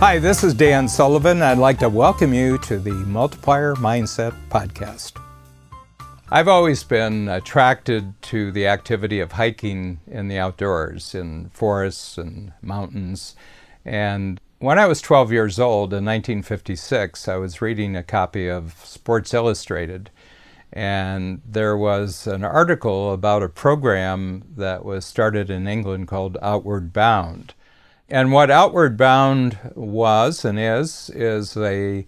Hi, this is Dan Sullivan. I'd like to welcome you to the Multiplier Mindset Podcast. I've always been attracted to the activity of hiking in the outdoors, in forests and mountains. And when I was 12 years old in 1956, I was reading a copy of Sports Illustrated, and there was an article about a program that was started in England called Outward Bound. And what Outward Bound was and is, is a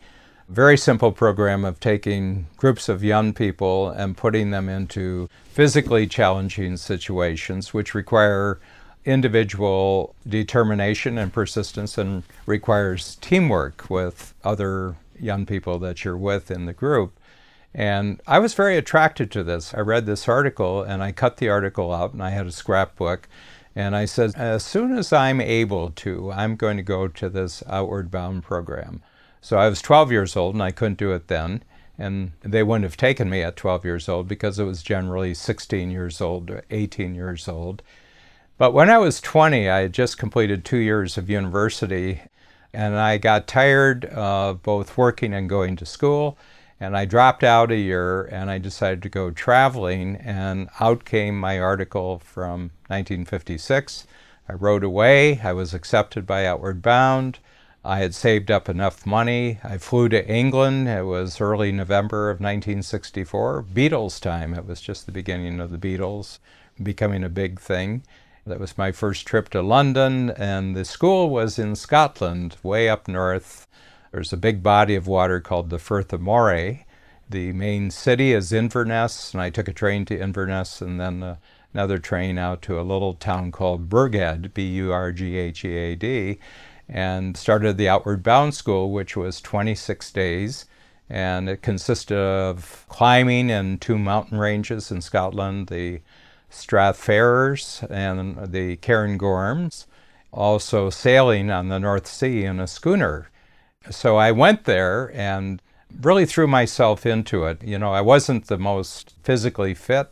very simple program of taking groups of young people and putting them into physically challenging situations, which require individual determination and persistence and requires teamwork with other young people that you're with in the group. And I was very attracted to this. I read this article and I cut the article out and I had a scrapbook and I said, as soon as I'm able to, I'm going to go to this Outward Bound program. So I was 12 years old and I couldn't do it then. And they wouldn't have taken me at 12 years old because it was generally 16 years old or 18 years old. But when I was 20, I had just completed two years of university and I got tired of both working and going to school. And I dropped out a year and I decided to go traveling. And out came my article from 1956. I rode away. I was accepted by Outward Bound. I had saved up enough money. I flew to England. It was early November of 1964, Beatles time. It was just the beginning of the Beatles becoming a big thing. That was my first trip to London, and the school was in Scotland, way up north, there's a big body of water called the Firth of Moray. The main city is Inverness, and I took a train to Inverness and then uh, another train out to a little town called Burghead, B U R G H E A D, and started the Outward Bound School, which was 26 days. And it consisted of climbing in two mountain ranges in Scotland, the Strathfarrars and the Cairngorms, also sailing on the North Sea in a schooner so I went there and really threw myself into it. You know, I wasn't the most physically fit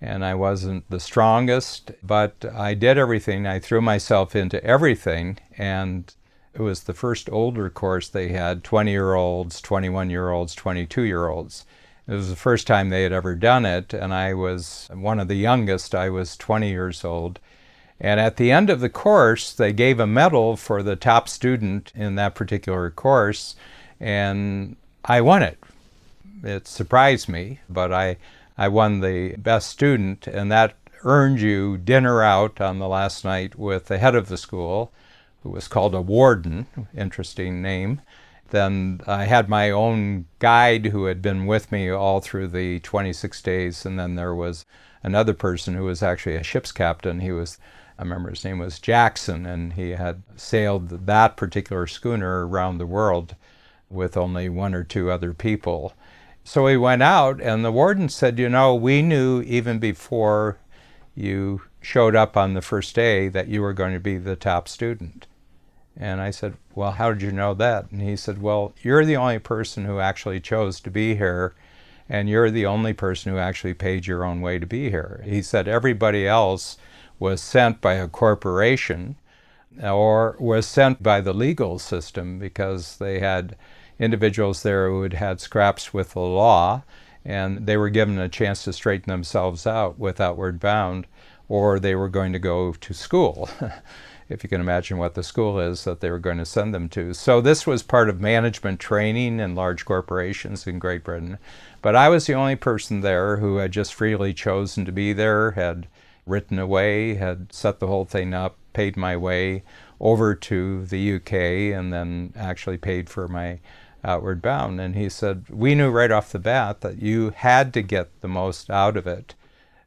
and I wasn't the strongest, but I did everything. I threw myself into everything and it was the first older course they had 20 year olds, 21 year olds, 22 year olds. It was the first time they had ever done it, and I was one of the youngest. I was 20 years old. And at the end of the course, they gave a medal for the top student in that particular course, and I won it. It surprised me, but I, I won the best student, and that earned you dinner out on the last night with the head of the school, who was called a warden, interesting name. Then I had my own guide who had been with me all through the 26 days, and then there was another person who was actually a ship's captain. He was I remember his name was Jackson, and he had sailed that particular schooner around the world with only one or two other people. So he went out, and the warden said, You know, we knew even before you showed up on the first day that you were going to be the top student. And I said, Well, how did you know that? And he said, Well, you're the only person who actually chose to be here, and you're the only person who actually paid your own way to be here. He said, Everybody else was sent by a corporation or was sent by the legal system because they had individuals there who had had scraps with the law and they were given a chance to straighten themselves out with Outward Bound or they were going to go to school. if you can imagine what the school is that they were going to send them to. So this was part of management training in large corporations in Great Britain. But I was the only person there who had just freely chosen to be there, had written away, had set the whole thing up, paid my way over to the UK, and then actually paid for my outward bound. And he said, We knew right off the bat that you had to get the most out of it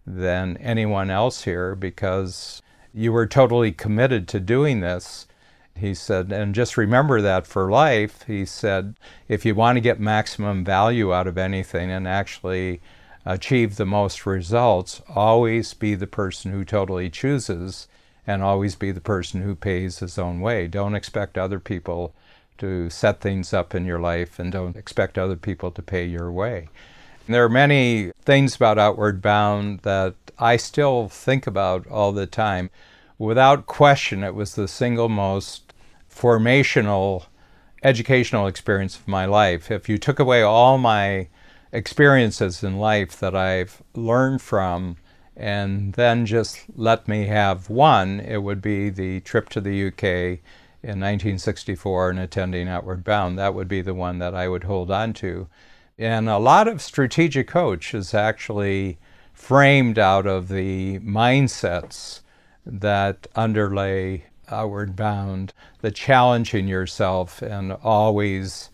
than anyone else here because you were totally committed to doing this. He said, and just remember that for life. He said, if you want to get maximum value out of anything and actually achieve the most results, always be the person who totally chooses and always be the person who pays his own way. Don't expect other people to set things up in your life and don't expect other people to pay your way. And there are many things about Outward Bound that I still think about all the time. Without question, it was the single most formational educational experience of my life. If you took away all my experiences in life that I've learned from and then just let me have one, it would be the trip to the UK in 1964 and attending Outward Bound. That would be the one that I would hold on to. And a lot of strategic coach is actually framed out of the mindsets that underlay Outward Bound, the challenging yourself and always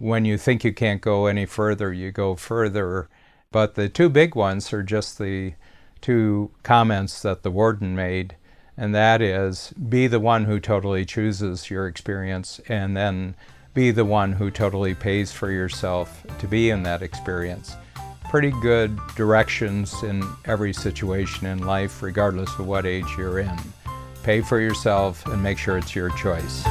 when you think you can't go any further, you go further. But the two big ones are just the two comments that the warden made, and that is be the one who totally chooses your experience, and then be the one who totally pays for yourself to be in that experience. Pretty good directions in every situation in life, regardless of what age you're in. Pay for yourself and make sure it's your choice.